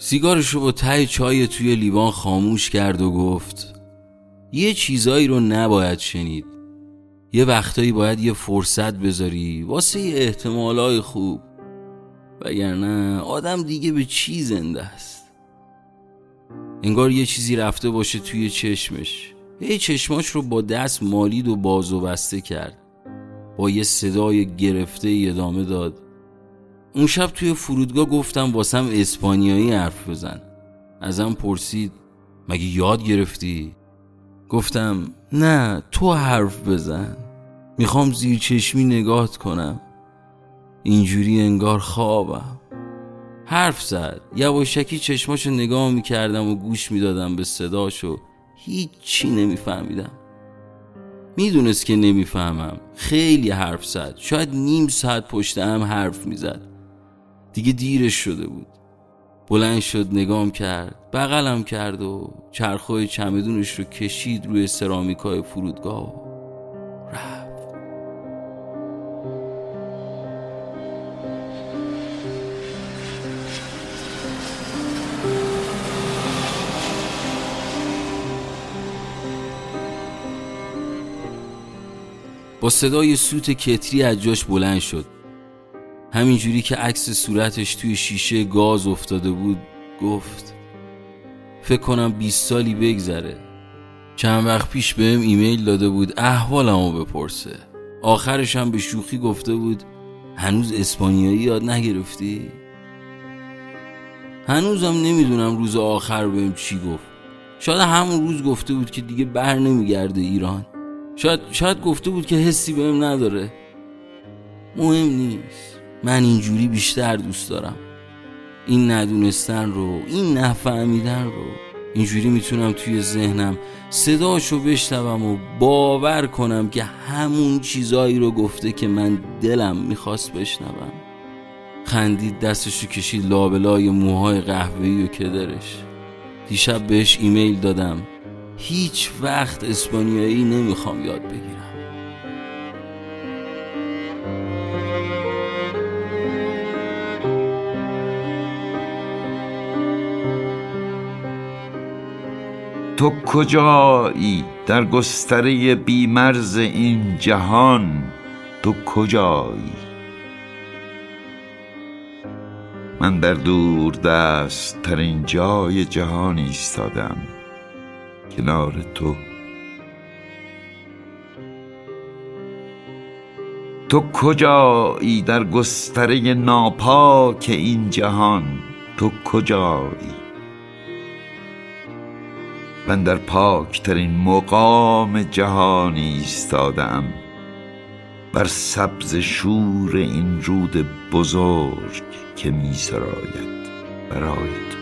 سیگارش رو با ته چای توی لیوان خاموش کرد و گفت یه چیزایی رو نباید شنید. یه وقتایی باید یه فرصت بذاری واسه یه احتمالای خوب. وگرنه آدم دیگه به چی زنده است؟ انگار یه چیزی رفته باشه توی چشمش. یه چشماش رو با دست مالید و باز بسته کرد. با یه صدای گرفته ادامه داد. اون شب توی فرودگاه گفتم واسم اسپانیایی حرف بزن. ازم پرسید مگه یاد گرفتی؟ گفتم نه تو حرف بزن. می‌خوام زیر چشمی نگاهت کنم. اینجوری انگار خوابم. حرف زد. یواشکی چشماشو نگاه می‌کردم و گوش می‌دادم به صداشو هیچی نمیفهمیدم. می‌دونست که نمی‌فهمم. خیلی حرف زد. شاید نیم ساعت پشت هم حرف می‌زد. دیگه دیرش شده بود. بلند شد نگام کرد بغلم کرد و چرخهای چمدونش رو کشید روی سرامیکای فرودگاه. و رفت. با صدای سوت کتری از جاش بلند شد. همینجوری که عکس صورتش توی شیشه گاز افتاده بود گفت فکر کنم 20 سالی بگذره. چند وقت پیش بهم ایمیل داده بود احوالمو بپرسه. آخرش هم به شوخی گفته بود هنوز اسپانیایی یاد نگرفتی؟ هنوزم نمی‌دونم روز آخر بهم چی گفت. شاید همون روز گفته بود که دیگه بر نمیگرده ایران. شاید, شاید گفته بود که حسی بهم نداره. مهم نیست. من اینجوری بیشتر دوست دارم. این ندونستن رو این نفهمیدن رو. اینجوری می‌تونم توی ذهنم صداشو بشنوم و باور کنم که همون چیزایی رو گفته که من دلم می‌خواست بشنوم. خندید دستشو کشید لابلای موهای قهوه‌ای و کدرش. دیشب بهش ایمیل دادم. هیچ وقت اسپانیایی نمی‌خوام یاد بگیرم. تو کجایی در گستره بیمرز این جهان؟ تو کجایی؟ من در دور دست ترین جای جهان ایستادم کنار تو. تو کجایی در گستره ناپاک این جهان؟ تو کجایی؟ من در پاکترین مقام جهانی ایستادم. بر سبز شور این رود بزرگ که می سراید برای تو.